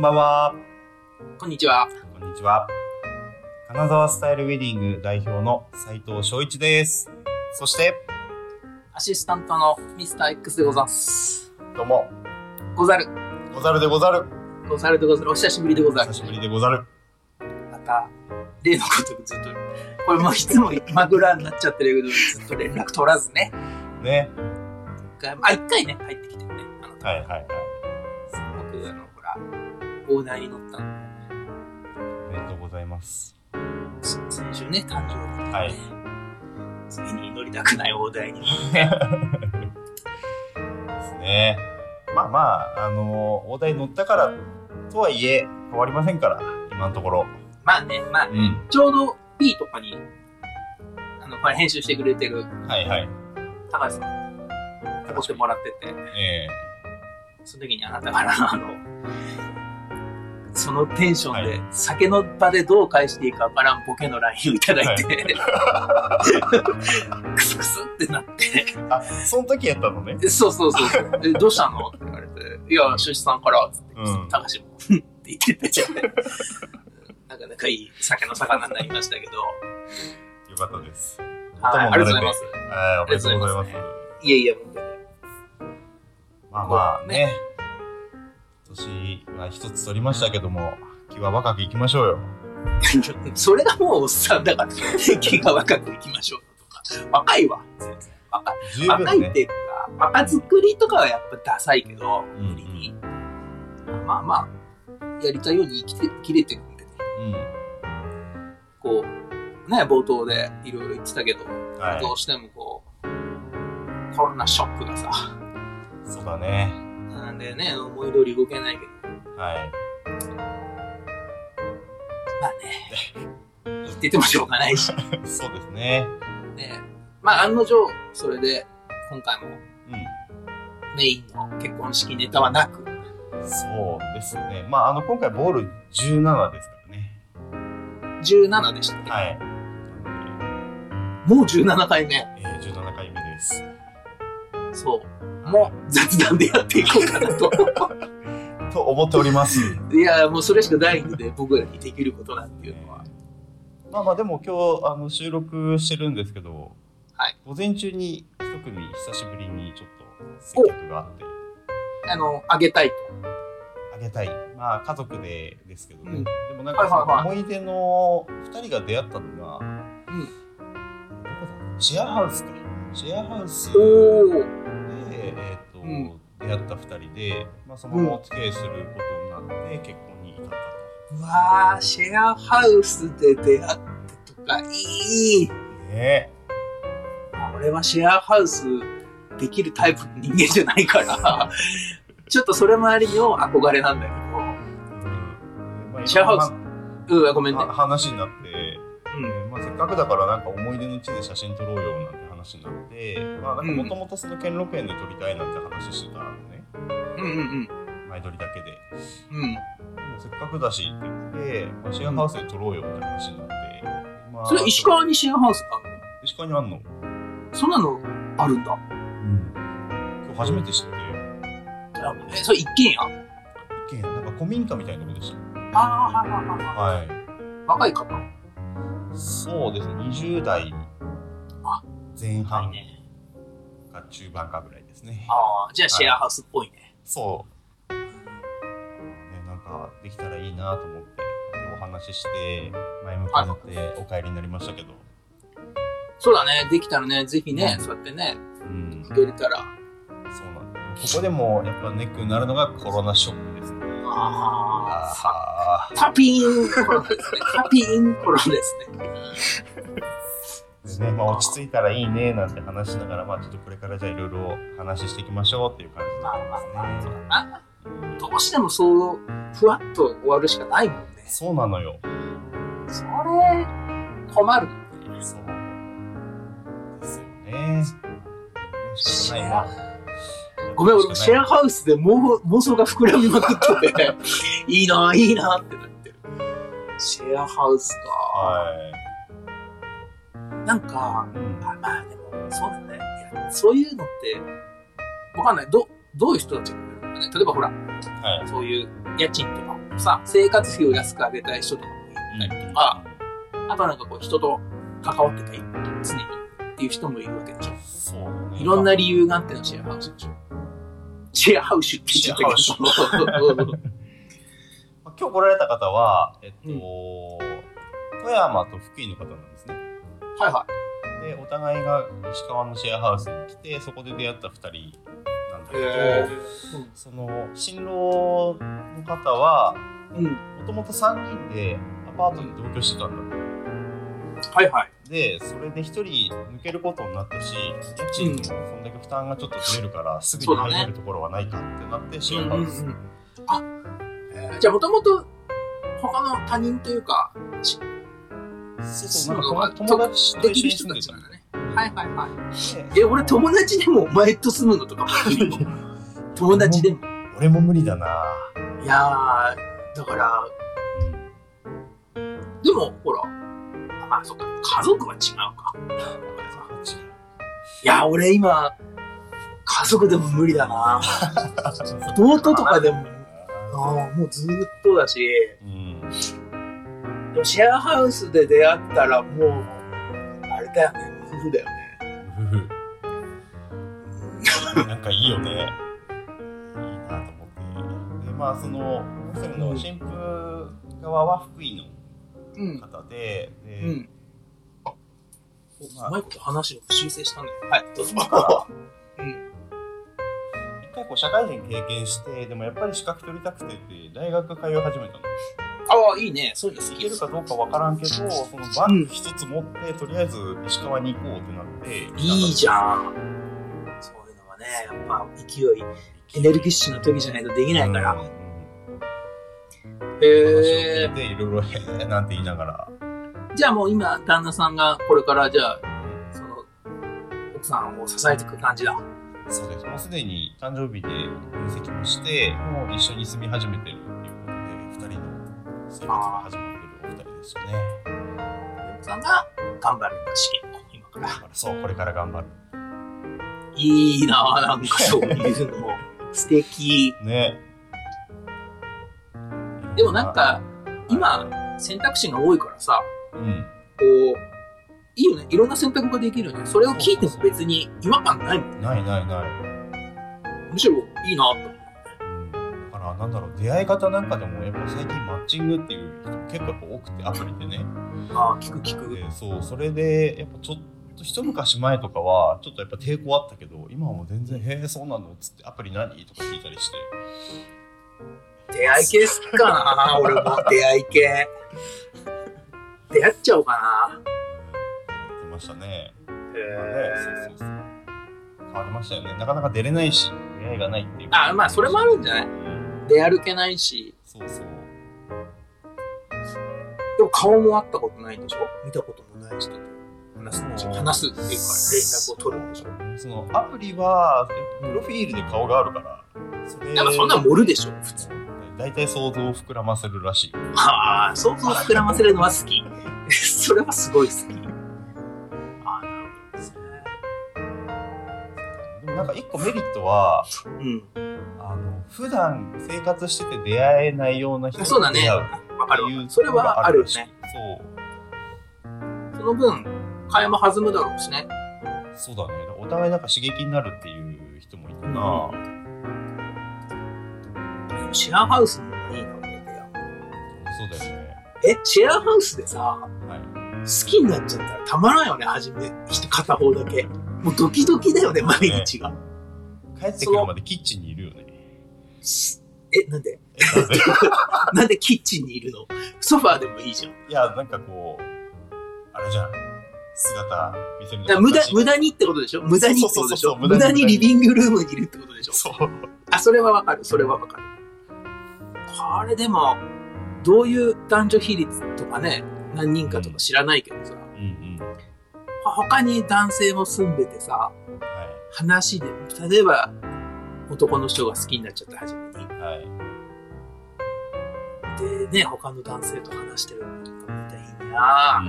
こんばんは。こんにちは。こんにちは。金沢スタイルウェディング代表の斉藤翔一です。そして、アシスタントのミスター X でございます。どうも、ござる。ござるでござる。ござるでござる。お久しぶりでござる。久しぶりでござる。また、例のことくずっと、これもいつも今ぐらいになっちゃってるけど、ずっと連絡取らずね。ね。一回、あ、一回ね、帰ってきてね。はいはいはい。大台に乗ったの。おめでとうございます。先週ね、誕生日で、ね。はい。次に乗りたくない大台に。ですね。まあまあ、あの大台乗ったからとはいえ、変わりませんから、今のところ。まあね、まあ、ん。ちょうど P とかに、あの、これ編集してくれてるはいはい。高橋さん、起してもらってて、えその時にあなたから、あの、そのテンションで、はい。酒の場でどう返していいかわからんボケのラインをいただいて、クスクスってなって、えあ、その時やったのね。でそうそうそうそう、え、どうしたの？って言われて、いや、出資さんから、つって、うん。高橋も、ふん。って言ってて、なかなかいい酒の魚になりましたけど、よかったです。はい、ありがとうございます。はい、おめでとうございます。いえいえ、本当に。まあまあね、今年は一つ取りましたけども、気は若くいきましょうよ。それがもうおっさんだから、気が若くいきましょうとか。若いわ、全然。若十分ね。若いっていうか、若作りとかはやっぱダサいけど、うん無理に。まあまあ、やりたいように生きて、生きれてるんでね。うん。こう、ね、冒頭でいろいろ言ってたけど、はいどうしてもこう、コロナショックがさ、そうだね。なんでね、思い通り動けないけど、はい。まあね、言っててもしょうがないし、そうですね。ね。まあ案の定、それで、今回もうメインの結婚式ネタはなく、ん。そうですね。まあ、あの、今回ボール17ですからね。17でしたっけ、はい。もう17回目。えー、17回目です。そう。もう雑談でやっていこうかなと。と思っております。いや、もうそれしかないので、僕らにできることなんていうのは。まあまあ、でも今日、あの、収録してるんですけど、はい。午前中に一組久しぶりにちょっと接客があって、あの、あげたいと。あげたい。まあ、家族でですけどね。うんでもなんか思い出の2人が出会ったのが、うん。どこだ？シェアハウスか。シェアハウスで、おー。と、うん出会った2人で、まあ、そのままお付き合いすることになって、結婚に至ったうわー、シェアハウスで出会ってとか、いい。と。ね俺はシェアハウスできるタイプの人間じゃないから、ちょっとそれもありの憧れなんだけうんまあシェアハウス。うん、ごめんねは。話になって、うん。えーまあ、せっかくだからなんか思い出の地で写真撮ろうよなんて話になって、まあ、なんかもともとその兼六園で撮りたいなんて話してたのね、うんうん前撮りだけで。うん。もせっかくだしって言って、まあ、シェアハウスで撮ろうよって話になって、まあ、それ石川にシェアハウスがある石川にあんの、のそんなのあるんだ。今日初めて知って、え、それ一軒家？一軒家。なんか古民家みたいなとこでしああ、はいはいはいた。は。はい。若い方？い。そうですね、20代あ前半。か中盤かぐらいですね。ああ、じゃあシェアハウスっぽいね。そう。ね、なんかできたらいいなと思って、お話しして、前向きになってお帰りになりましたけど、そうだね。できたらね、ぜひね、そうやってね、うん、受け入れたら。そうなんだ。ここでもやっぱネックになるのがコロナショックですね。ああ、あタピーンコロナですね。タピーンコロナですね。でね、まあ落ち着いたらいいねなんて話しながら、まあちょっとこれからじゃあいろいろ話していきましょうっていう感じにまあなりまあまあ、そうますね。だな。どうしてもそう、ふわっと終わるしかないもんね。そうなのよ。それ、困る。そう。ですよね。仕方ないな。ごめん、俺、シェアハウスで妄妄想が膨らみまくってて、いいな、いいなってなってる。シェアハウスか。はなんか、あまあでも、そうだね。いや、そういうのって、わかんない。ど、どういう人たちがいるのかね。例えばほら、はい。そういう家賃とかもさ、生活費を安く上げたい人とかもいたりとか、あとはなんかこう人と関わってたい、常にっていう人もいるわけでしょ。そうだね。いろんな理由があってのシェアハウスでしょ。シェアハウスって言っちゃったけど。まあ今日来られた方は、えっと、富山と福井の方なんですね。はいはで、お互いが石川のシェアハウスに来て、そこで出会った2人なんだけど、へその、新郎の方は、い。うん。もともと3人でアパートに同居してたんだはいはい。で、それで1人抜けることになったし、家賃もそんだけ負担がちょっと増えるから、すぐに入れるところはないかってなって、シェアハウス。あ、えーじゃあもともと他の他人というか、しそうそそうう、なんか友達とできる一緒に住んでたの人たちなんだね。はいはいはい。でえ、俺友達でもお前と住むのとか 友達でも。俺も無理だな。いやー、だから、でもほら、あまあそっか、家族は違うか。いや、俺今、家族でも無理だな。弟とかでも、ああもうずーっとだし、うん。でもシェアハウスで出会ったらもう、あれだよね、夫婦だよね。なんかいいよね。いいなと思って。で、まあ、その、もう一人の新婦側は福井のうん。方で、で、うん。まあうまいこと話を修正したね。はい、どうぞ。うん。一回こう社会人経験して、でもやっぱり資格取りたくてって、大学通い始めたの。ああ、いいね。そうです。いけるかどうかわからんけど、そのバッグ一つ持って、とりあえず石川に行こうってなって。いいじゃん。そういうのはね、やっぱ勢い、エネルギッシュな時じゃないとできないから。え話を聞い。て、いろいろ、へーなんて言いながら。じゃあもう今、旦那さんがこれからじゃあ、その、奥さんを支えていく感じだ。そうです。もうすでに誕生日で入籍もして、もう一緒に住み始めてる生活が始まってるお二人ですよね。奥さんが頑張るんだ、試験を、今から。だからそう、これから頑張る。いいなぁ、なんかそういうの。素敵。ね。でもなんか、今、選択肢が多いからさ、うん。こう、いいよね。いろんな選択ができるよね。それを聞いても別に違和感ないもん。ないないない。むしろいいなと思う。なんだろう、出会い方なんかでも、やっぱ最近マッチングっていう人結構やっぱ多くて、アプリでね。ああ、聞く聞く。でそう、それで、やっぱちょっと一昔前とかは、ちょっとやっぱ抵抗あったけど、今はもう全然、へえ、そうなのっつって、アプリ何？とか聞いたりして。出会い系好きかな 俺も出会い系。出会っちゃおうかやってましたね。な。ね、そうそうそう。変わりましたよね。なかなか出れないし、出会いがないっていう。あ、まあそれもあるんじゃない？うん出歩けないし、そうそう。でも顔も会ったことないんでしょ？見たこともない人と話すんでしょ話すっていうか連絡を取るんでしょ？そのアプリは、プロフィールで顔があるから、それなんかそんなん盛るでしょ？普通。大体想像を膨らませるらしい。ああ、想像膨らませるのは好き。それはすごい好き。ああ、なるほどですね。でもなんか一個メリットは、うん。あの、普段生活してて出会えないような人そうだね。出会うわかそれはあるよね。そう。その分、会話も弾むだろうしね。そうだね。お互いなんか刺激になるっていう人もいたな。でもシェアハウスもいいのね。そうだよね。え、シェアハウスでさ、はい。好きになっちゃったらたまらんよね、初め、片方だけ。もうドキドキだよね、毎日が。帰ってくるまでキッチンにいるよね。え、なんで？え なんでキッチンにいるの？ソファーでもいいじゃん。いや、なんかこう、あれじゃん。姿見せる無駄、無駄駄にってことでしょ？無駄にってことでしょ？無駄にリビングルームにいるってことでしょ？そう。あ、それはわかる。それはわかる。これでも、どういう男女比率とかね、何人かとか知らないけどさ、うんうん。他に男性も住んでてさ、は話で、例えば、男の人が好きになっちゃった初めに。い。はい。でね、他の男性と話してるのとかまたいいな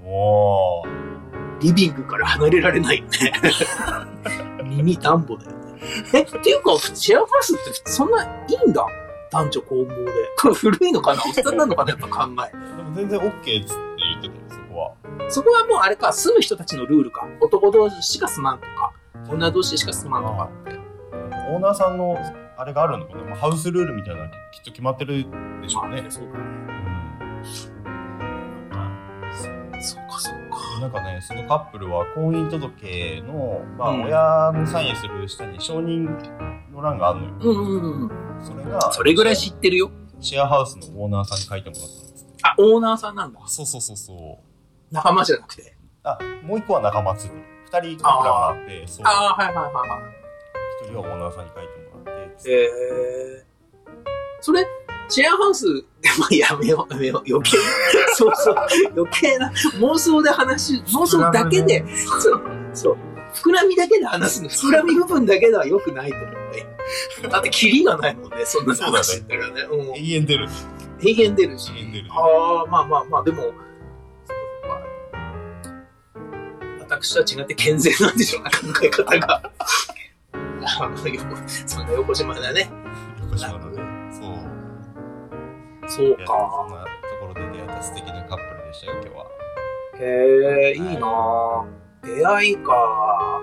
うん、もリビングから離れられないよね。耳暖房だよね。え、っていうか、シェアハウスってそんないいんだ？男女混合で。これ古いのかな？おっさんなのかな？やっぱ考え。でも全然 OK っつって言ってたよ、そこは。そこはもうあれか、住む人たちのルールか。男同士しか住まんとか、女同士しか住まんとかって。オーナーさんのあれがあるのかな、まあ、ハウスルールみたいなのがきっと決まってるでしょうね。そうかね。うんそうか、そうか。なんかね、そのカップルは婚姻届の、まあ、うん親のサインする下に承認の欄があるのよ。うんうんうん。それが、それぐらい知ってるよ。シェアハウスのオーナーさんに書いてもらったんです。あ、オーナーさんなんだ。そうそうそうそう。仲間じゃなくて。あ、もう一個は仲間ついてる。二人カップルがあって、そう。ああ、はいはいはいはい。はオーナーさんに書いてもらって、つってええそれ、シェアハウス、まあやめよう、やめよう。余計、そうそう、余計な、妄想で話、妄想だけで、そう、そう。膨らみだけで話すの、膨らみ部分だけでは良くないと思うね。だって、キリがないもんね、そんな話してたらね。うん。永遠出る。永遠出るし。永遠出るああ、まあまあまあ、でも、私とは違って健全なんでしょうな、考え方が。あのよそんな横島だね。横島のね。そう。そういやそんか。なところで出会った素敵なカップルでしたよ、今日は。へえ、いいなぁ。出会いか。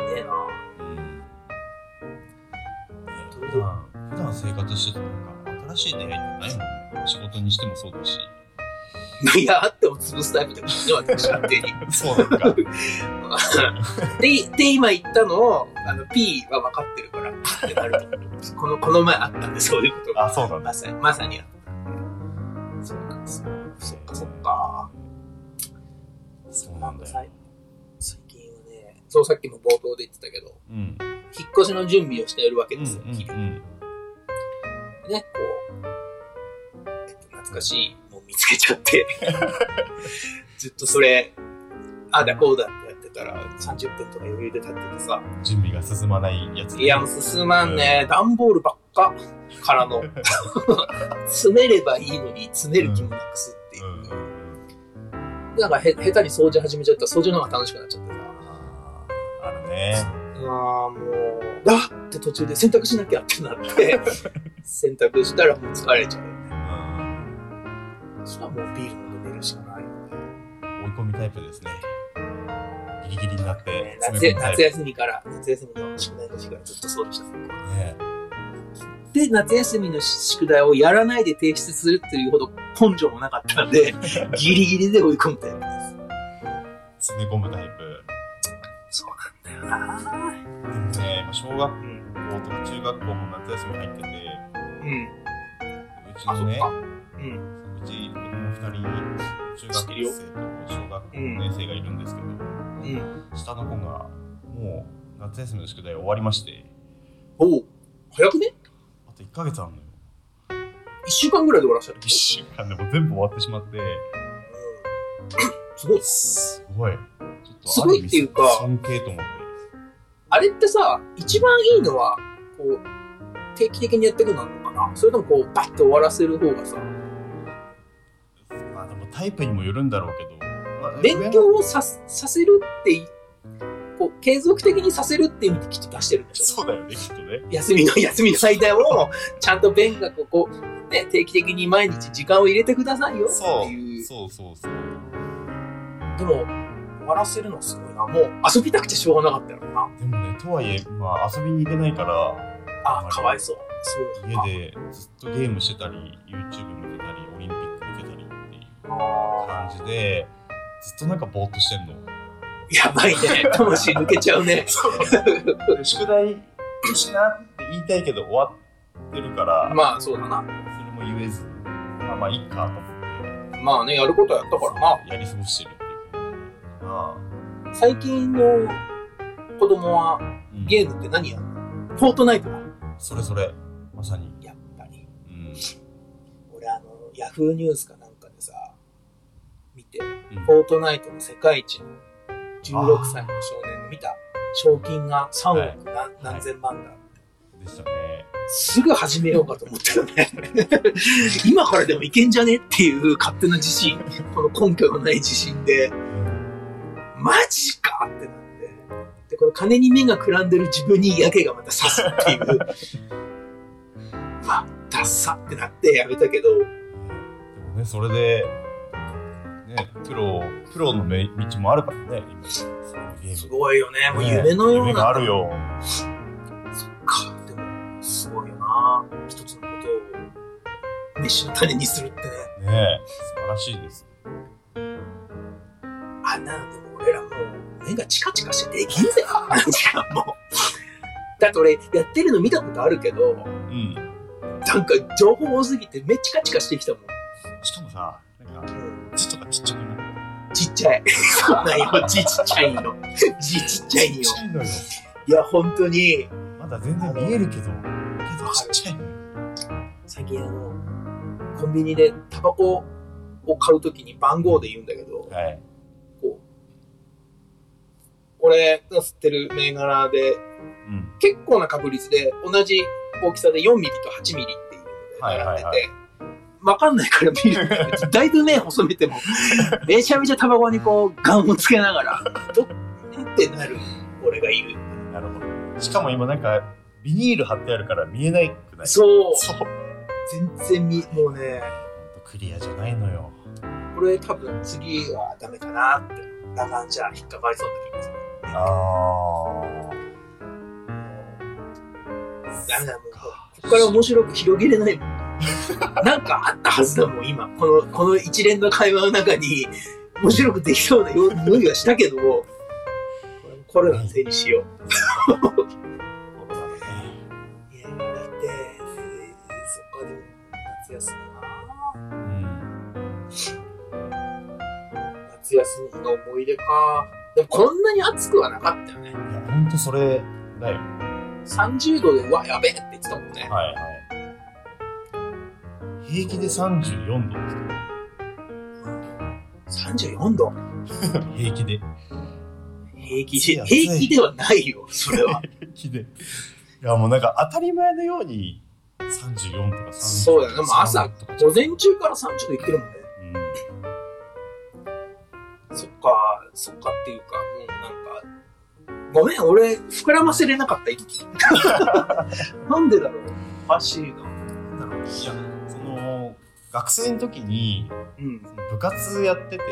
ええなうん。普段、普段生活しててなんか、新しい出会いってないもんね。仕事にしてもそうだし。いや、あっても潰すタイプだからね、私勝手に。そうなんか。で、で、今言ったのを、あの、P は分かってるから、ってなると。この、この前あったんで、そういうことが。あ、そうなんだ。まさに、まさにあった。そうなんですよ。そっかそっか。そうなんだよ。最最近はね、そうさっきも冒頭で言ってたけど、うん。引っ越しの準備をしているわけうんですよ、日々うんね、こう、えっと、懐かしい見つけちゃって、ずっとそれ、ああだこうだってやってたら、30分とか余裕で経っててさ、準備が進まないやつね。いや、もう進まんね、段ボールばっかからの、詰めればいいのに詰める気もなくすっていう。う。ん。うんなんかへ、下手に掃除始めちゃったら掃除の方が楽しくなっちゃってさ。あるね。うわーもう、だって途中で洗濯しなきゃってなって、洗濯したらもう疲れちゃうそしたらもうビール飲んで寝るしかないよね。追い込みタイプですね。ギリギリになってね夏詰め込むタイプ。夏休みから、夏休みの宿題の時からずっとそうでした。ねで、夏休みの宿題をやらないで提出するっていうほど根性もなかったんで、ギリギリで追い込むタイプです。詰め込むタイプ。そうなんだよなでもね、小学校うん。とか中学校も夏休み入ってて、うん。うちあ、のねうん。うち子供二人、中学生と小学校5年生がいるんですけど、うん。下の子がもう夏休みの宿題終わりまして、おう早くね？あと1ヶ月あるのよ。一週間ぐらいで終わらせた1週間でも全部終わってしまって、すごい。すごい。ちょっとすごいっていうか尊敬と思って。あれってさ、一番いいのは、こう、定期的にやっていくのなのかな？それともこう、バッと終わらせる方がさ、タイプにもよるんだろうけど、まあ勉強をささせるってい、こう、継続的にさせるっていう意味できっと出してるんでしょ？そうだよね、きっとね。休みの、休みの間を、ちゃんと勉学をこう、ね、定期的に毎日時間を入れてくださいよっていう。そうそうそう。でも、終わらせるのすごいな。もう遊びたくてしょうがなかったよな。でもね、とはいえ、まあ遊びに行けないから、あ、かわいそう。そうか。家でずっとゲームしてたり、YouTube 見てたり、感じで、ずっとなんかぼーっとしてんの。ーやばいね。魂抜けちゃうね。で宿題しなって言いたいけど終わってるから、まあ、そうだな。それも言えず、まあまあいいかと思って、まあね、やることはやったからな。やり過ごしてるっていう感じかな。最近の子供はうんゲームって何や？るのフォートナイトだ。それそれ、まさに。やっぱり。うん。俺あの、ヤフーニュースかて、うんフォートナイトの世界一の16歳の少年の見た賞金が3億何,、何千万だ。でしたね。すぐ始めようかと思ったよね。今からでもいけんじゃねっていう勝手な自信、この根拠のない自信で、うん。マジかってなって。で、これ金に目がくらんでる自分に嫌気がまた刺すっていう。うわ、ダッサってなってやめたけど、でもね、それで、ね、プロ、プロのめ道もあるからね、今。すごいよね。もうね夢のような。夢があるよ。そっか、でも、すごいよな。一つのことを飯の種にするってね。ね素晴らしいです。あんなのでも俺らもう目がチカチカしてできんぜ。何時間も。だって俺やってるの見たことあるけど、うん。なんか情報多すぎて目チカチカしてきたもん。しかもさ、字とかちっちゃくないちっちゃい。そうなんよ。字ちっちゃいの。字ちっちゃいんよちっ。ちゃいのよ。いや、本当に、まだ全然見えるけど、けどちっちゃいのよ。最近あの、コンビニでタバコを買うときに番号で言うんだけど、はい。こう、俺が吸ってる銘柄で、うん。結構な確率で同じ大きさで4ミリと8ミリっていうので並んでて、はいはいわかんないから見るん だいぶ目細めても、めちゃめちゃタバコにこう、ガンをつけながら、どってなる俺がいる。なるほど。しかも今なんか、ビニール貼ってあるから見えないくない？そう。そう。全然み、もうね、クリアじゃないのよ。これ多分次はダメかなって。ラガンじゃ引っかかりそうな気がする。あダメだ、もう。ここから面白く広げれないもん。なんかあったはずだもん、今。この、この一連の会話の中に、面白くできそうなよ匂いがしたけども、これコロナのせいにしよう。そうだね。いや、だって、そっか、でも、夏休みなうん。夏休みの思い出か。でもこんなに暑くはなかったよね。いや、ほんとそれだよ。30度で、うわ、やべえって言ってたもんね。はいはい。平気で34度です34度？平気で。平気？で、平気ではないよ、それは。平気で。いや、もうなんか当たり前のように34とか33そうだね。でも朝、とか午前中から30度いってるもんね。うん。そっか、そっかっていうか、もうなんか、ごめん、俺、膨らませれなかった、今。なんでだろう。おかしいな。なんだろう。いや、学生の時にうん。部活やってて、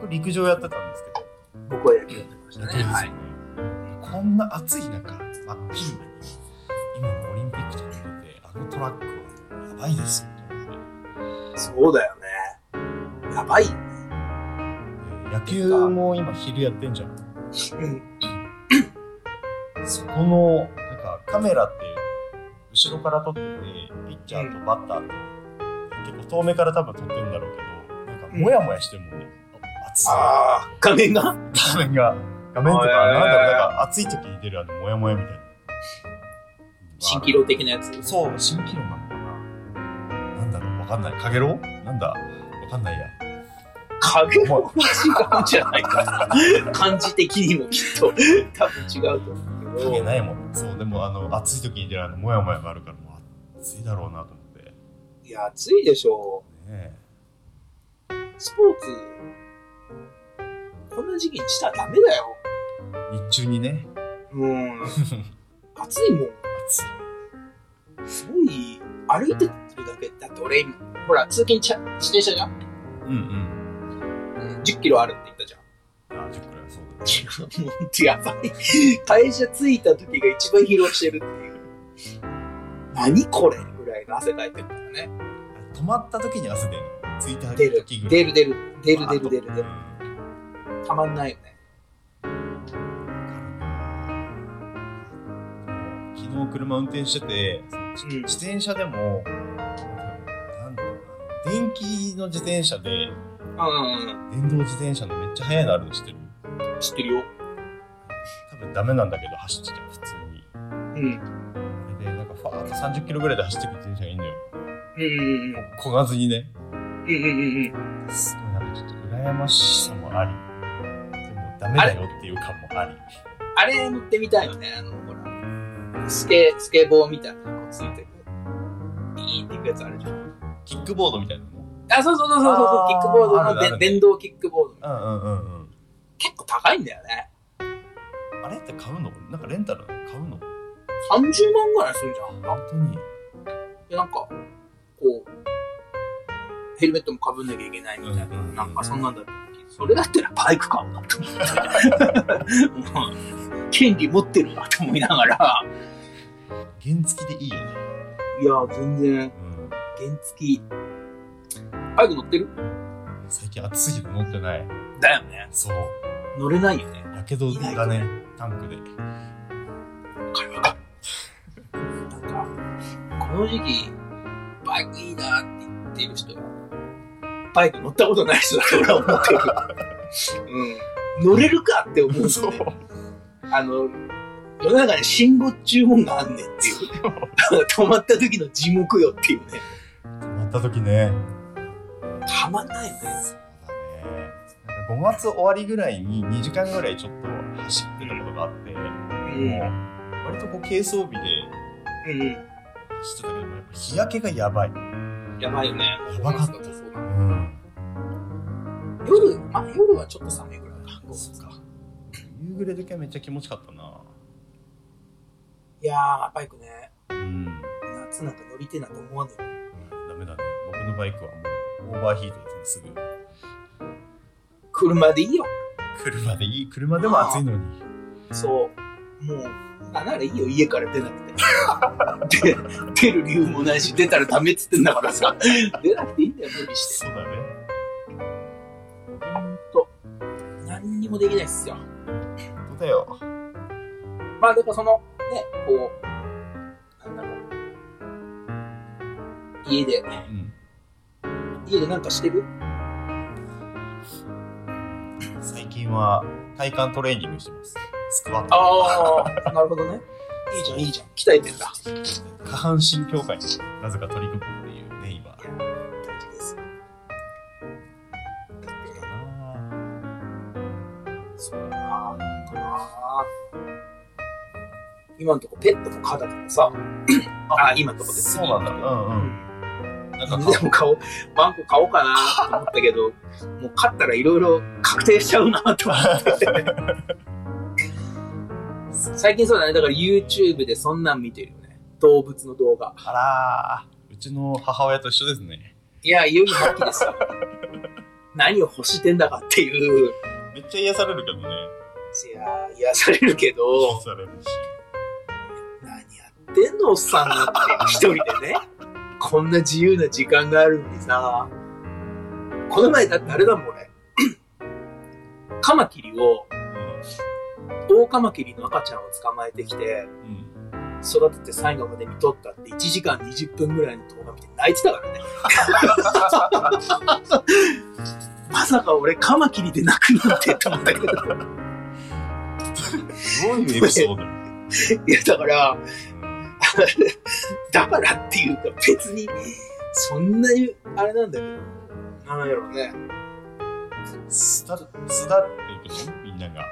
僕陸上やってたんですけど、僕は野球やってましたね。はい。こんな暑い中、真っ昼間に、今のオリンピックとか出て、あのトラックはやばいですよ。そうだよね。やばいよね。で野球も今昼やってんじゃん。うん。そこの、なんかカメラって後ろから撮ってて、ピッチャーとバッターと、結構遠目から多分撮ってるんだろうけど、なんかモヤモヤしてるもんね。あ暑い。ああ、画面が？画面が、画面とか、なんだろう、なんか暑い時に出るあのモヤモヤみたいな。蜃気楼的なやつ？そう、蜃気楼なのかななんだろう、わかんない。かげろ？うなんだ？わかんないや。影も違うんじゃないかな。感じ的にもきっと、多分違うと思うけど。影ないもん。そう、でもあの、暑い時に出るあの、モヤモヤがあるから、もう暑いだろうなと思って。いや、暑いでしょねう。スポーツ、こんな時期にしたらダメだよ。え日中にね、うん。暑いもん。暑い。すごい、歩いてるだけだって俺、ほら、通勤ちゃ自転車じゃん？うんうん。うん ?10 キロあるって言ったじゃん。あ、10くらいそうだね。もうやばい。会社着いた時が一番疲労してるっていう。何これ？汗かいてるからね。止まった時に汗出る。着いた出る、時ぐらい。出る出る、出る出る出る出る。うんたまんないよね。昨日車運転してて、うん自転車でも、なんだろうな、電気の自転車で、うん電動自転車のめっちゃ速いのあるの知ってる？うん。知ってるよ。多分ダメなんだけど、走ってた普通に。うん。あれで、なんかファーッと30キロぐらいで走ってく自転車がいいんだよ。うんうんこ焦がずにね。うん。うんうんうんうん。すごいなんかちょっと羨ましさもあり。でもダメだよっていう感もあり。あれ乗ってみたいよね。あの、ほら、スケ、スケボーみたいなのがついてる。ビーンっていくやつあるじゃん。キックボードみたいなの？あ、そうそうそうそうそうキックボードのね電動キックボード。うんうんうんうん。結構高いんだよね。あれって買うの？なんかレンタル買うの？30万ぐらいするじゃん。本当にで、なんか、こう、ヘルメットも被んなきゃいけないみたいな、うんうんうんなんかそんなんだった時それだったらバイク買うなと思って。もう権利持ってるなと思いながら、原付でいい？よね。いや、全然、うん。原付、バイク乗ってる？最近暑すぎて乗ってない。だよね。そう。乗れないよね。やけどがね、タンクで。この時期、バイクいいなって言ってる人は、バイク乗ったことない人だと俺は思ってる。うん。乗れるかって思うそうとね。あの、世の中に信号注文があんねんっていう。止まった時の字幕よっていうね。止まった時ね。たまんないよね。そうだね。なんか5月終わりぐらいに2時間ぐらいちょっと走ってたことがあって、もう、割とこう軽装備でうん。うん。走ってたけど、やっぱ日焼けがやばい。やばいよね。やばかったそうだうん。夜、まあ夜はちょっと寒いぐらいか。そうか。夕暮れ時はめっちゃ気持ちよかったな。いやー、バイクね。うん。夏なんか乗りてえなと思わねえよ。ダメだね。僕のバイクはもうオーバーヒートですね、すぐ。車でいいよ。車でいい車でも暑いのに。そう。もう、あ、ならいいよ、家から出なくて。で、出る理由もないし、出たらダメっつってんだからさ。出なくていいんだよ、無理して。そうだね。ほんと。何にもできないっすよ。そうだよ。まあ、でもその、ね、こう、なんだろう。家で、うん。家でなんかしてる？最近は体幹トレーニングしてます。スクワット。ああ、なるほどね。いいじゃん、いいじゃん。鍛えてんだ。下半身強化になぜか取り組むっていうね、今。大事です。そうだなそうだなぁ。かな今のとこペットも飼だからさ。あ、今のとこです。そうなんだ。うんううん。ん。なんか犬でも買おう、ワンコ買おうかなと思ったけど、もう飼ったらいろいろ確定しちゃうなと思って。最近そうだね。だから YouTube でそんなん見てるよね。動物の動画。あらーうちの母親と一緒ですね。いや、いよいよ末期ですよ。何を欲してんだかっていう。めっちゃ癒されるけどね。いや、癒されるけど癒、されるし。何やってんのおっさんがって一人でね。こんな自由な時間があるのにさ。この前だってあれだもん俺。カマキリを、オオカマキリの赤ちゃんを捕まえてきて。育てて最後まで見とったって1時間20分ぐらいの動画見て泣いてたからね。まさか俺カマキリで泣くなんてと思ったけど。どういうエピソードいやだから、だからっていうか別に、そんなに、あれなんだけど、なんやろうね。すだ、すだって言うけど、みんなが。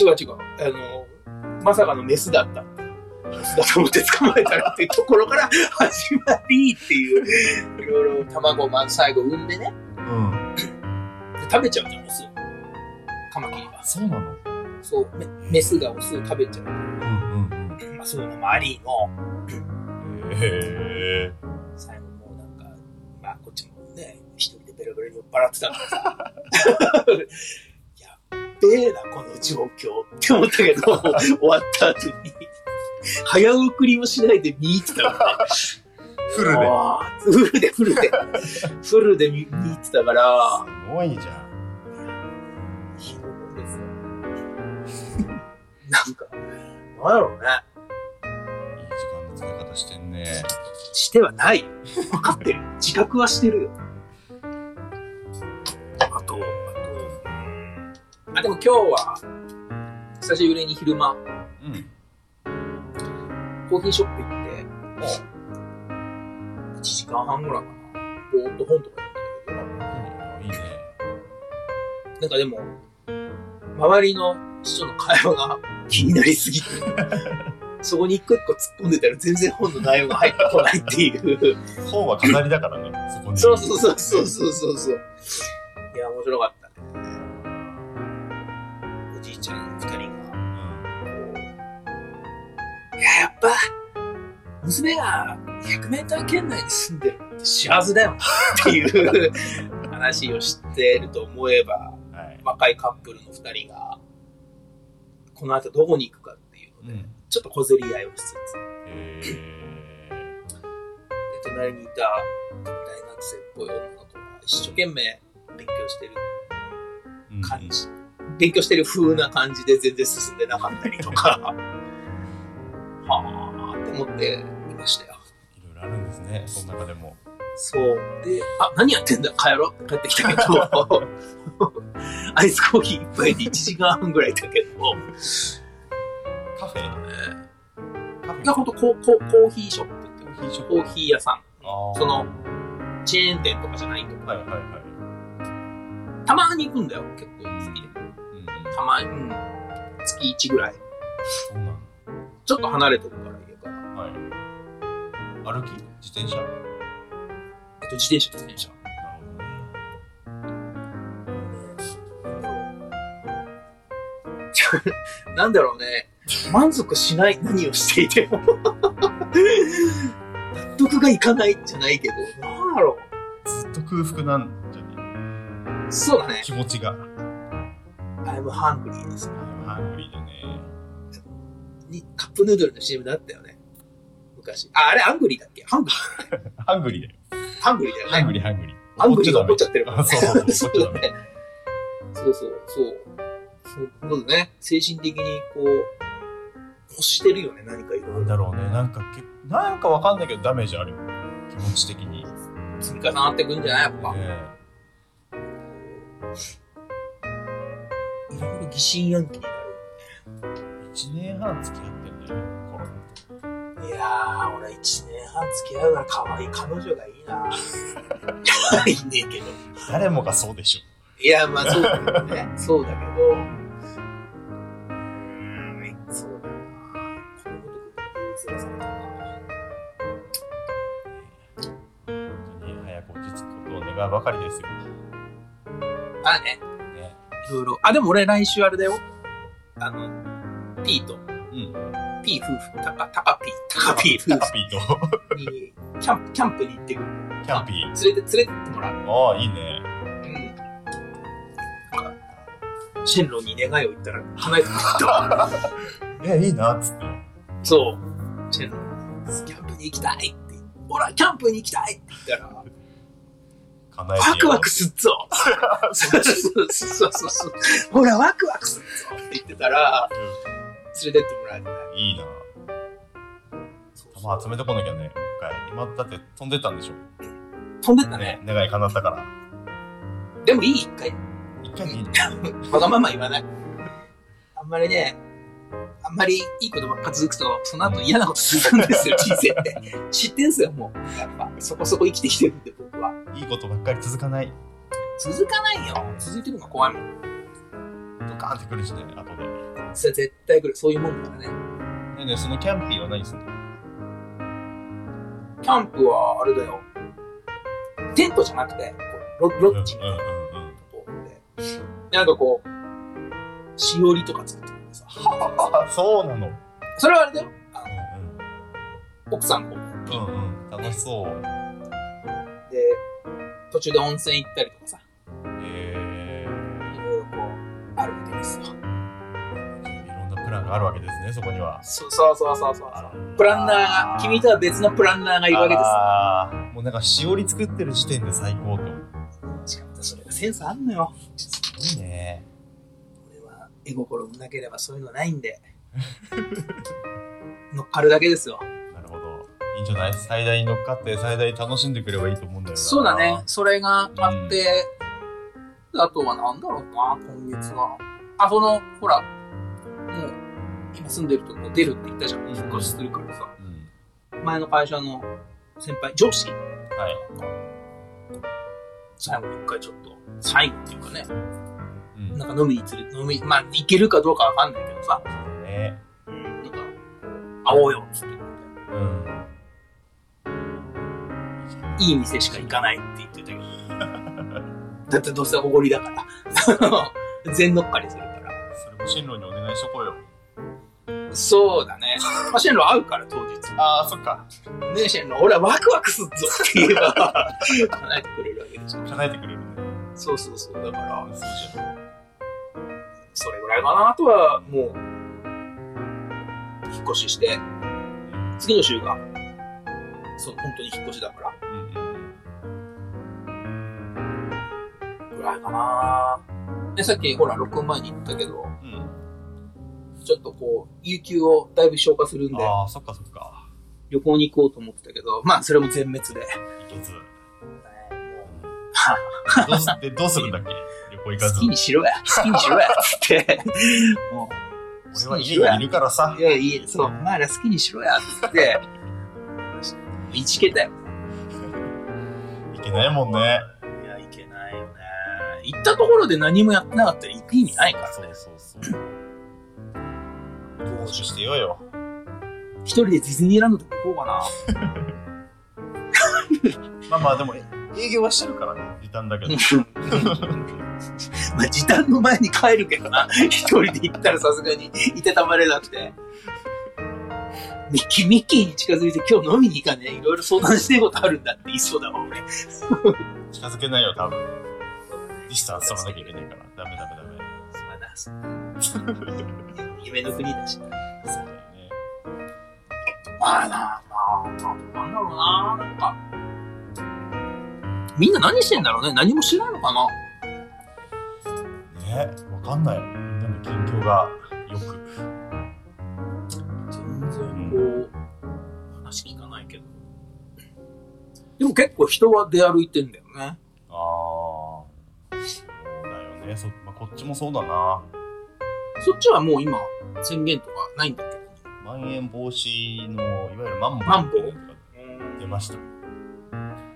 違う違う。あの、まさかのメスだった。メスだと思って捕まえたらっていうところから始まりっていう、いろいろ卵をまず最後産んでね。うん。で食べちゃうじゃん、オス。カマキリは。そうなのそう、メメスがオスを食べちゃう。うんうんまあ、そういうのもありの、うん。へえ。最後もうなんか、まあ、こっちもね、一人でベロベロに酔っ払ってたからさ、べえな、この状況って思ったけど、終わった後に、早送りもしないで見入ってたからね。フルで。フルで、フルで。フルで見見入ってたから、すごいじゃん。なんか、なんやろうね。いい時間の使い方してんね。してはない。分かってる。自覚はしてるよ。あと、あでも今日は、久しぶりに昼間、うん。コーヒーショップ行って、1時間半ぐらいかな。ぼーっと本とか読んでたけど、いいね。なんかでも、周りの人の会話が気になりすぎて、そこに一個一個突っ込んでたら全然本の内容が入ってこないっていう。本は飾りだからね、そこに。そうそうそうそうそうそうそう。いや、面白かったやっぱ、娘が100メーター圏内に住んでるって幸せだよっていう話をしてると思えば、はい。若いカップルの2人が、この後どこに行くかっていうので、うん。ちょっと小競り合いをしつつ、えで隣にいた大学生っぽい女の子が一生懸命勉強してるー。感じ、勉強してる風な感じで全然進んでなかったりとか、はあって思っていましたよ。いろいろあるんですね、その中でも。そう。で、あ、何やってんだ？帰ろうって帰ってきたけど、アイスコーヒー一杯で1時間半ぐらいだけど、カフェ？えカフェーいや、ほんとコココーヒーショップってコーヒーショップコーヒー屋さん。その、チェーン店とかじゃないとこ。はいはいはい。たまに行くんだよ、結構好きで。うんうん。たまに、うん。月1ぐらい。そうなの。ちょっと離れてるから家から。はい。歩き？自転車？えっと、自転車、自転車。ほどね。なんだろうね。満足しない、何をしていても。納得がいかないじゃないけど、なんだろずっと空腹なんじゃね？う。そうだね。気持ちが。I'm hungry です。ハングリーでね。にカップヌードルの CM だったよね。昔。あ、あれ angry だっけ？ハングリハングリーだよ。ー。ハングリーだよね。ハングリーハングリー。ハングリーが怒っちゃってるからあそうそうそう。そうだね。そうそう、そう。そうそうだね。精神的にこう、欲してるよね、何かいろないんろ。だろうね。なんかけ、なんかわかんないけどダメージあるよ。気持ち的に。ね積み重なってくんじゃない？やっぱ。いろいろ疑心暗鬼になる。1年半付き合っていやー、俺1年半付き合うなら可愛い彼女がいいな。いいねえけど。誰もがそうでしょ。いや、まあそうだけどね。そうだけど。うーん、そうだな。子供とか辛されたな。本当に早く落ち着くことを願うばかりですよ。あ、ね。ね。いろいろ。あ、でも俺来週あれだよ。あの、ピーと、うん。ピー夫婦、タカ、タカピー、タカピータ夫婦に、キャンプ、キャンプに行ってくる。キャンピー。連れて、連れてってもらう。ああ、いいね。うん。なんか、シェンロンに願いを言ったら叶えてくれた。え、いいな、っつって。そう。シェンロン、キャンプに行きたいって。ほら、キャンプに行きたいって言ったら、ワクワクすっぞ そうそうそうそう。ほら、ワクワクすっぞって言ってたら、連れてってもらえた。うんいいな。球集めてこなきゃね、もう一回。今だって飛んでたんでしょ。飛んでったね。ね、願い叶ったから。でもいい、一回。一回でいいの？わがまま言わない。あんまりね、あんまりいいことばっか続くと、その後嫌なこと続くんですよ、人生って。知ってんすよ、もう。やっぱ、そこそこ生きてきてるんで、僕は。いいことばっかり続かない。続かないよ。続いてるのが怖いもん。ドカーンってくるしね、後で。それ絶対来る。そういうもんだからね。ねえねえそのキャンピーは何すんの？キャンプは、あれだよ。テントじゃなくて、こうロロッジみたいなとうんうんうんこで、なんかこう、しおりとか作ってくれてさ。あ、そうなの？うんそれはあれだよ。あの奥さんこううん。うんうん。楽しそう。で、途中で温泉行ったりとかさ、えいろいろこう、あるわけですよ。あるわけですね、そこには。そうそうそうそうそう。あプランナーが、君とは別のプランナーがいるわけですよ。あーもうなんかしおり作ってる時点で最高と。しかもそれがセンスあんのよ。いいね。俺は絵心もなければそういうのないんで。乗っかるだけですよ。なるほど。いいんじゃない？最大に乗っかって最大に楽しんでくればいいと思うんだよな。そうだね。。それがあって、あとはなんだろうな、今月は。あ、その、ほら、もう、今住んでるとこ出るって言ったじゃん。引っ越しするからさ。うん。前の会社の先輩、上司はい。最後に一回ちょっと、最後っていうかね、うん。なんか飲みに連れて、飲み、まあ、行けるかどうかわかんないけどさ、ね。うん、なんか、会おうよ、つって。うん。いい店しか行かないって言ってたけど。だってどうせおごりだから。全乗っかりするから。それも進路にお願いしとこうよ。そうだね。まあ、シェンロン会うから、当日。ああ、そっか。ねシェンロン、俺はワクワクすっぞって言えば、叶えてくれるわけでしょ。叶えてくれるね。そうそうそう。だから、そうじゃん。それぐらいかな。あとは、もう、引っ越しして、次の週が、そう、本当に引っ越しだから、うんうんぐらいかな。で、さっき、ほら、録音前に言ったけど、うん。うん。ちょっとこう、有給をだいぶ消化するんで、ああ、そっかそっか。旅行に行こうと思ってたけど、まあ、それも全滅で。いけず。どうすでどうするんだっけ？旅行行かず好き。にしろや、好きにしろや、つって。も俺は家にいるからさう、い。や、いい、そう、お前ら好きにしろや、つって。いちけたよ。いけないもんね。いや、いけないよね。行ったところで何もやってなかったら行く意味ないからそうね。そうそう。投資してよよ。一人でディズニーランドとか行こうかな。まあまあでも、営業はしてるからね。時短だけど。まあ、時短の前に帰るけどな。一人で行ったらさすがにいてたまれなくて。ミッキー、ミッキーに近づいて今日飲みに行かね？いろいろ相談してることあるんだって言いそうだわ、俺。近づけないよ、多分。ディスタンス取らなきゃいけないから。ダメダメダメ。そうだな夢の国だし。そうだよね。まあな、まあ、なんだろうな、なんか。みんな何してんだろうね何も知らんのかなねわかんない。みんなの近況がよく。全然こう、話聞かないけど。でも結構人は出歩いてんだよね。ああ。そうだよね。そまあ、こっちもそうだな。そっちはもう今、宣言とかないんだけ？ど。まん延防止の、いわゆるマンボウマンボウ？っていうのが出ました。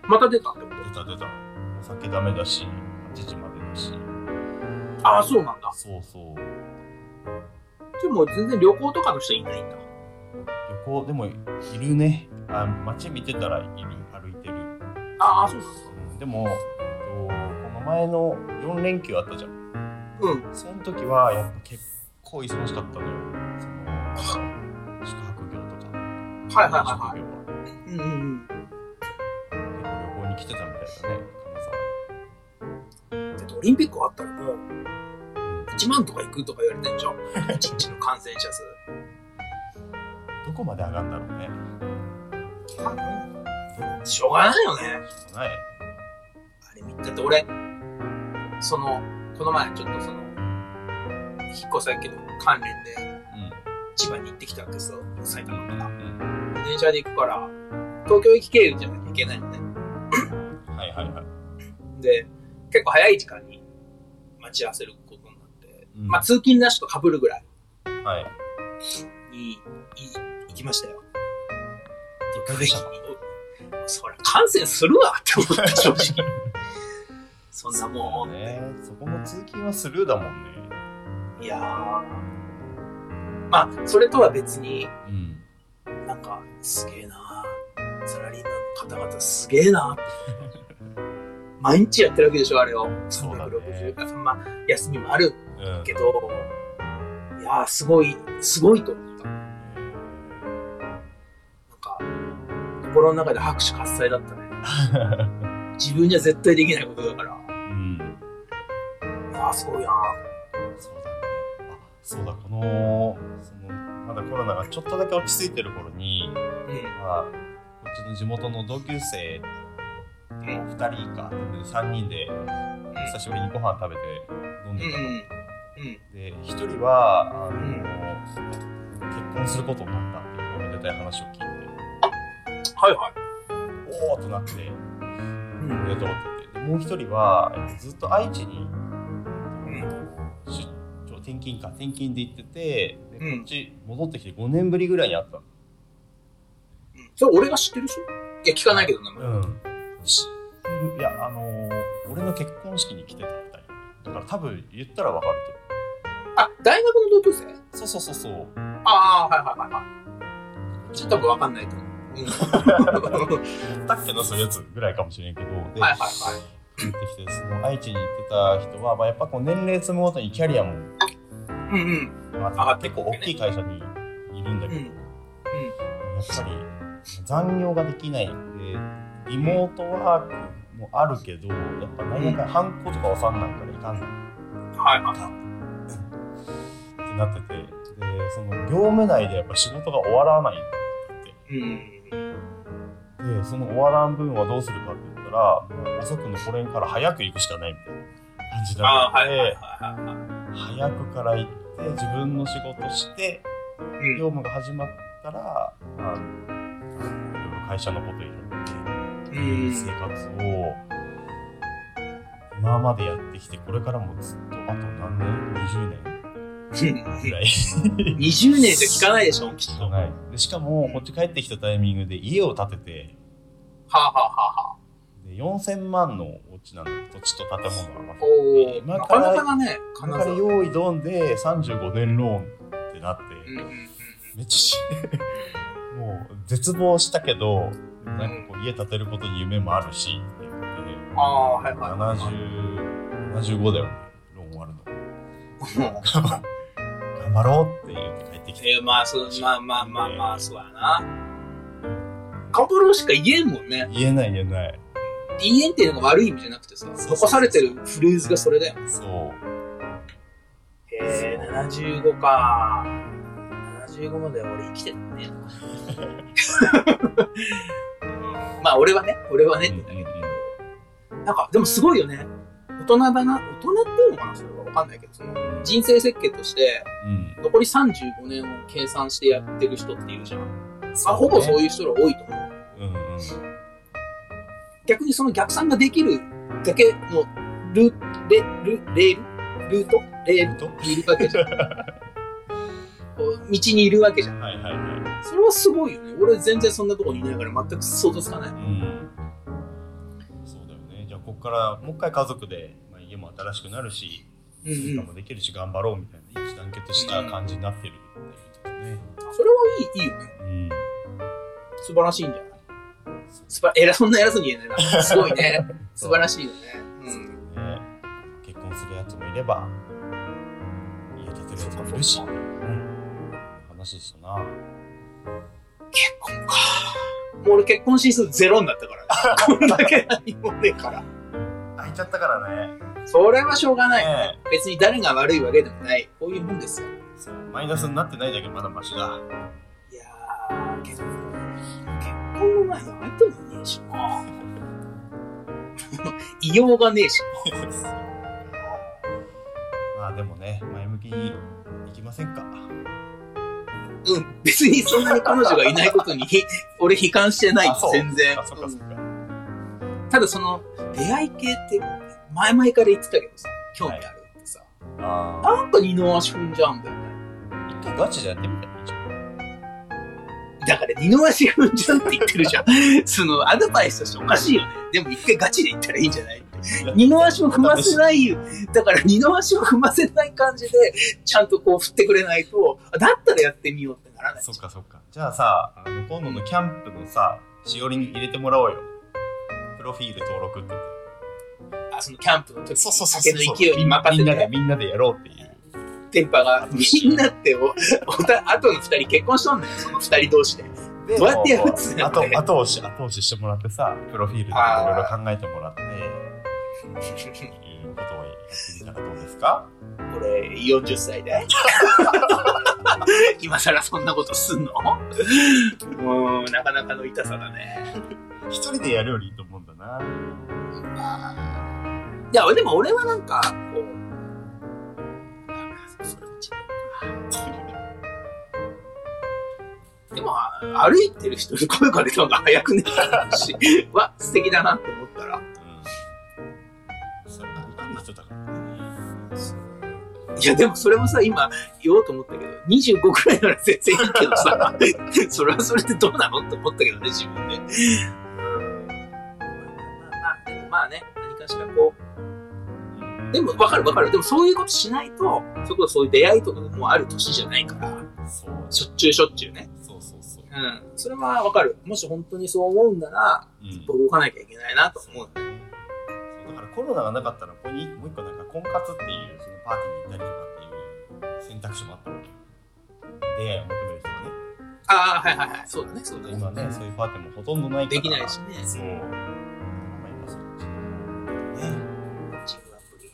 また出たってこ出た出た。お酒ダメだし、8時までだし。とああ、そうなんだ。そうそう。でも全然旅行とかの人いないんだ。旅行でもいるね。あ街見てたらいる、歩いてる。ああ、そうなんだ。うんでも、えっとこの前の4連休あったじゃん。うん。その時はやっぱ結構忙しかったのよ。その宿泊業とか。はいはいはいはい。うんうんうん。結構旅行に来てたみたいだね、金だってオリンピック終わったらもう沢に。1万とか行くとか言われてんじゃん。1日の感染者数。どこまで上がるんだろうね。しょうがないよね。ない。あれって俺、その、この前ちょっとその、引っ越し先の関連で千葉に行ってきたんですよ。埼玉から。電車で行くから、東京駅経由じゃなきゃいけないのね。はいはいはい。で、結構早い時間に待ち合わせることになって、うんまあ通勤なしと被るぐらいはい。にい行きましたよ。いかがでしたかそりゃ感染するわって思った、正直。そんなもん。ね。そこの通勤はスルーだもんね。いやー。まあ、それとは別に、うん。なんか、すげえなサラリーマンの方々すげえな 毎日やってるわけでしょ、あれを。そうだね360まあ、休みもあるうん。けど、いやー、すごい、すごいと思った。なんか、心の中で拍手喝采だったね。自分には絶対できないことだから。うん。いやー、すごいなそうだね。あ、そうだ、この、その、まだコロナがちょっとだけ落ち着いてる頃に、うん。まあ、こっちの地元の同級生、うん。2人か、3人で、久しぶりにご飯食べて飲んうん。でたの。うん。うん。で、1人は、あの、うん結婚することになったっていうおめでたい話を聞いて、はいはい。おーっとなって、うん。おめでとうって言って、でもう1人は、えっとずっと愛知に、転勤か、転勤で行ってて、でうんこっち戻ってきて5年ぶりぐらいに会ったの。それ俺が知ってる人？いや、聞かないけどな。うん。知ってるいや、あのー俺の結婚式に来てたみたい。だから多分言ったらわかるあ、大学の同級生？そうそうそうそう。ああ、はいはいはいはい。ちょっと多分わかんないと思う。うん、はいだっけな、そういうやつぐらいかもしれんけど。で、はいはい。言ってきて、その愛知に行ってた人は、まあ、やっぱこう年齢積むごとにキャリアも、うんうん。まあ、結構大きい会社にいるんだけど、うんぱり残業ができないんでリモートワークもあるけどやっぱ何やかんハンコとか押さんなんからいかんのはいはい。ってなっててでその業務内でやっぱ仕事が終わらないんだってうん。でその終わらん分はどうするかって言ったら遅く残れんから早く行くしかないみたいな感じにああ、なって、はいはいはいはい。早くから行って自分の仕事してうん。業務が始まったらあのいろいろ会社のこといろいろうん生活を今までやってきてこれからもずっとあと何年？20年？ぐらい。20年じゃ聞かないでしょ、きっと。はない。でしかもこっち帰ってきたタイミングで家を建ててあ、はあはあはあ、で4000万のお家なの土地と建物が合わせおお、て今かなからなかだね、今から用意ドンで35年ローンってなって、うんうんうんめっちゃし もう絶望したけどなんかこう家建てることに夢もあるしって言ってああ、はいはいはい。70 75だよねローン終わるの 頑張ろうって言って帰ってきてえー、まあ、そう、まあまあまあまあ、そうやな。頑張ろうしか言えんもんね。言えない言えない言えんっていうのが悪い意味じゃなくてさ、残されてるフレーズがそれだよ。そうへえ、75か。75まで俺生きてたね。まあ、俺はね、俺はねってだけど、なんか、でもすごいよね。大人だな、大人っていうのかなそれはわかんないけど、その、人生設計として、うん残り35年を計算してやってる人っているじゃん。そうあ、ほぼそういういう人が多いと思う。うんうん逆にその逆算ができるだけのル、レ、ル、レール？ルート？レール？とにいるわけじゃん。道にいるわけじゃん。はいはいはそれはすごいよね。俺全然そんなとこにいないから全く想像つかない。いうんそうだよねじゃあここからもう一回家族で、まあ、家も新しくなるしうんうん。生活もできるし頑張ろうみたいな一致団結した感じになってるっていうねそれはいい、いいよね。うん素晴らしいんじゃないすば、偉そんな偉そうに言えないな。すごいね。素晴らしいよね。うん。ね結婚するやつもいれば家建てるやつもいるし、うん、話でしたな結婚か。もう俺結婚指数ゼロになったからね。こんだけ何もねえから。開いちゃったからねそれはしょうがない。ね別に誰が悪いわけでもない。こういうもんですよ。マイナスになってないだけまだマシだ婚の前に相手もねえしな。異様がねえし まあでもね前向きにいきませんか？な。うん。別にそんなに彼女がいないことに、俺悲観してない全然あ。そっかそっかただその、出会い系って、前々から言ってたけどさ、興味あるってさ、あなんか二の足踏んじゃうんだよね。あ一回ガチでやってみたらいいじゃんだから二の足踏んじゃうって言ってるじゃん。その、アドバイスとしておかしいよね。でも一回ガチで言ったらいいんじゃない？二の足を踏ませないよ。だから二の足を踏ませない感じで、ちゃんとこう振ってくれないと、あだったらやってみようってならない。そっかそっかじゃあさあの今度のキャンプのさしおりに入れてもらおうよプロフィール登録ってあ、そのキャンプの時、そうそうそう酒の勢いに任せみんなでて、みんなでやろうっていう電波が、みんなってお、おた、後の二人結婚しとんねん、その二人同士で。でどうやってやるっつうのあと後押し後押ししてもらってさプロフィールでいろいろ考えてもらっていうことをやってみたらどうですか？これ、40歳で。今更そんなことすんの？もう、なかなかの痛さだね。一人でやるよりいいと思うんだな。いや、でも俺はなんか、こう、でも、あ歩いてる人に声かけた方が早くねし、は素敵だなって思ったら。うん。それ何の人だからね。いや、でもそれもさ、今言おうと思ったけど、25くらいなら全然いいけどさ、それはそれでどうなのって思ったけどね、自分で。まあまあ、でもまあね、何かしらこう、でも分かる分かる。でもそういうことしないと、それこそそういう出会いとかもある年じゃないから。しょっちゅうしょっちゅうね。そうん。それは分かる。もし本当にそう思うんなら、うん。動かなきゃいけないなと思う。そうだからコロナがなかったら、ここにもう一個なんか婚活っていう、そのパーティーに行ったりとかっていう選択肢もあったわけよ。出会いを求める人がね。ああ、はいはいはい。そうだね、そうだね。今ね、そういうパーティーもほとんどないから。できないしね。そう。まあ今そっちね。マッチングアプリ。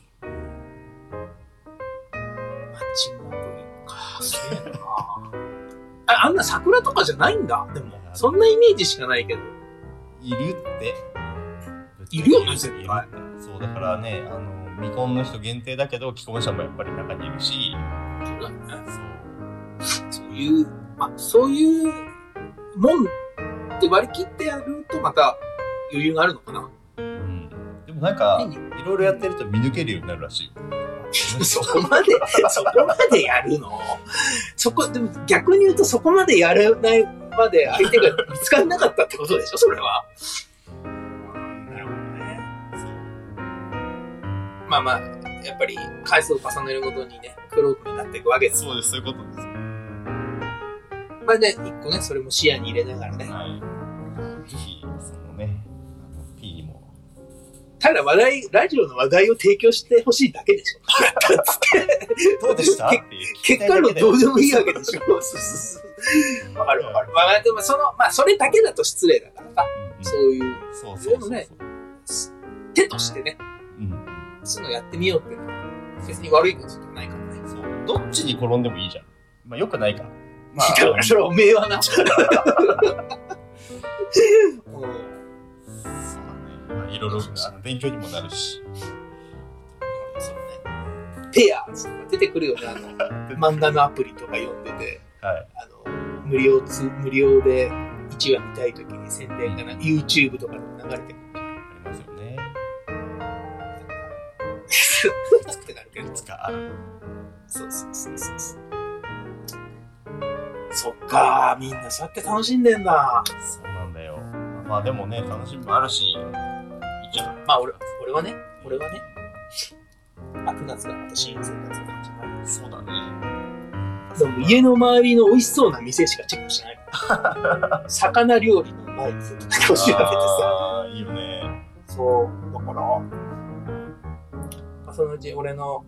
マッチングアプリか。すげえな。あ、あんな桜とかじゃないんだ。でも、そんなイメージしかないけど。いるって。いるよね絶対そう、だからね、あの、未婚の人限定だけど、既婚者もやっぱり中にいるし、そうだね。そう。そういう、まあ、そういうもんって割り切ってやるとまた余裕があるのかな。うん。でもなんか、いろいろやってると見抜けるようになるらしいよ。そこまで、そこまでやるの？そこ、でも逆に言うとそこまでやらないまで相手が見つからなかったってことでしょ？それは。なるほどね。まあまあ、やっぱり回数を重ねるごとにね、クロークになっていくわけです。そうです、そういうことです。まあね、一個ね、それも視野に入れながらね。はい。ぜひ、そのね。ただ話題、ラジオの話題を提供してほしいだけでしょ。どうでした？結果論どうでもいいわけでしょ。わかるわかる。まあでもその、まあそれだけだと失礼だからさ。そういうそうそうそうね手としてね、うん。そういうのやってみようっていうのは別に悪いことじゃないからね。そう。どっちに転んでもいいじゃん。まあ、よくないか。まだからそれはおめえはな。いろいろあの勉強にもなるし。そうね。ペアとか出てくるよね。あの、漫画のアプリとか読んでて、はい。あの、無料つ、無料で1話見たいときに宣伝がな、YouTube とかでも流れてくる。ありますよね。ってなるけど。そうそうそうそうそう。そっかみんなそうやって楽しんでんだ。そうなんだよ。まあでもね、楽しみもあるし、じゃん。まあ俺、俺はね、俺はね、あ、9月からまた新生活が始まる。そうだね。でも家の周りの美味しそうな店しかチェックしない。魚料理のうまい店とかを調べてさ。いいよね。そう、だから、まあそのうち俺の、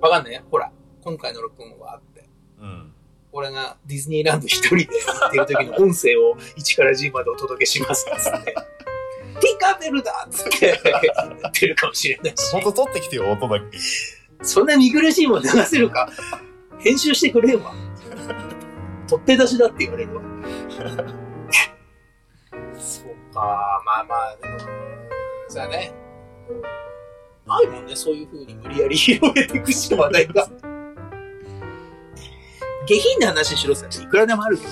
わかんないほら、今回の録音はあって、うん。俺がディズニーランド一人で行ってる時の音声を1から10までお届けしますっつって、ティンカーベルだっつって言 ってるかもしれないしほん、と撮ってきてよ、音だけ。そんな見苦しいもん流せるか、編集してくれんわ。取って出しだって言われるわ。そうか、まあまあ、でも、さあね、ないもんね、そういう風に無理やり広げていくしか話題が。下品な話しろさ、いくらでもあるけど。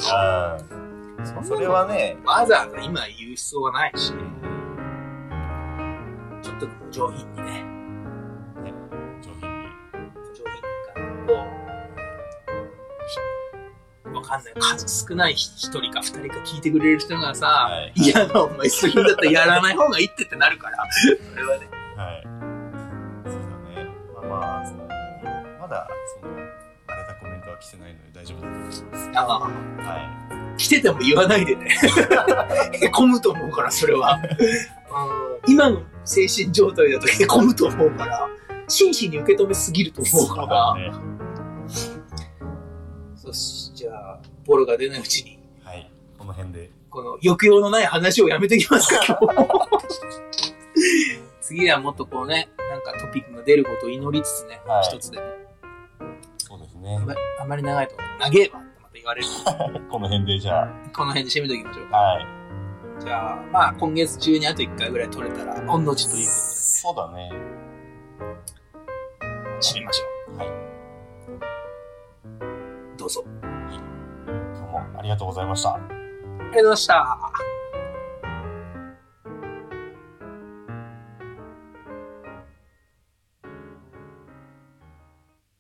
それはね、わざわざ今言う必要はないし、ちょっと上品にね、上品に。上品にいかないと、わかんない。数少ない一人か二人か聞いてくれる人がさ、はい嫌なお前するんだったらやらない方がいいってってなるから、それはね。はい。そうだね。まあまあ、その、まだ、その、荒れたコメントは来てないので大丈夫だと思います。ああ、は来てても言わないでね。へこむと思うから、それは。うん今の精神状態だとへこむと思うから、真摯に受け止めすぎるとい。思うから。ね。そし、じゃあ、ボロが出ないうちに、はい。この辺で。この抑揚のない話をやめてきますか、今 日次はもっとこうね、なんかトピックが出ることを祈りつつね、はい一つでね。そうですねあ。まり長いと、長えわってまた言われる。この辺でじゃこの辺で締めておきましょうか。あ。はい。じゃあ、まあ、今月中にあと1回ぐらい取れたら、御の字というこそうだね。とで、締めましょはい。う。どうぞ。今日もありがとうございました。ありがとうございました。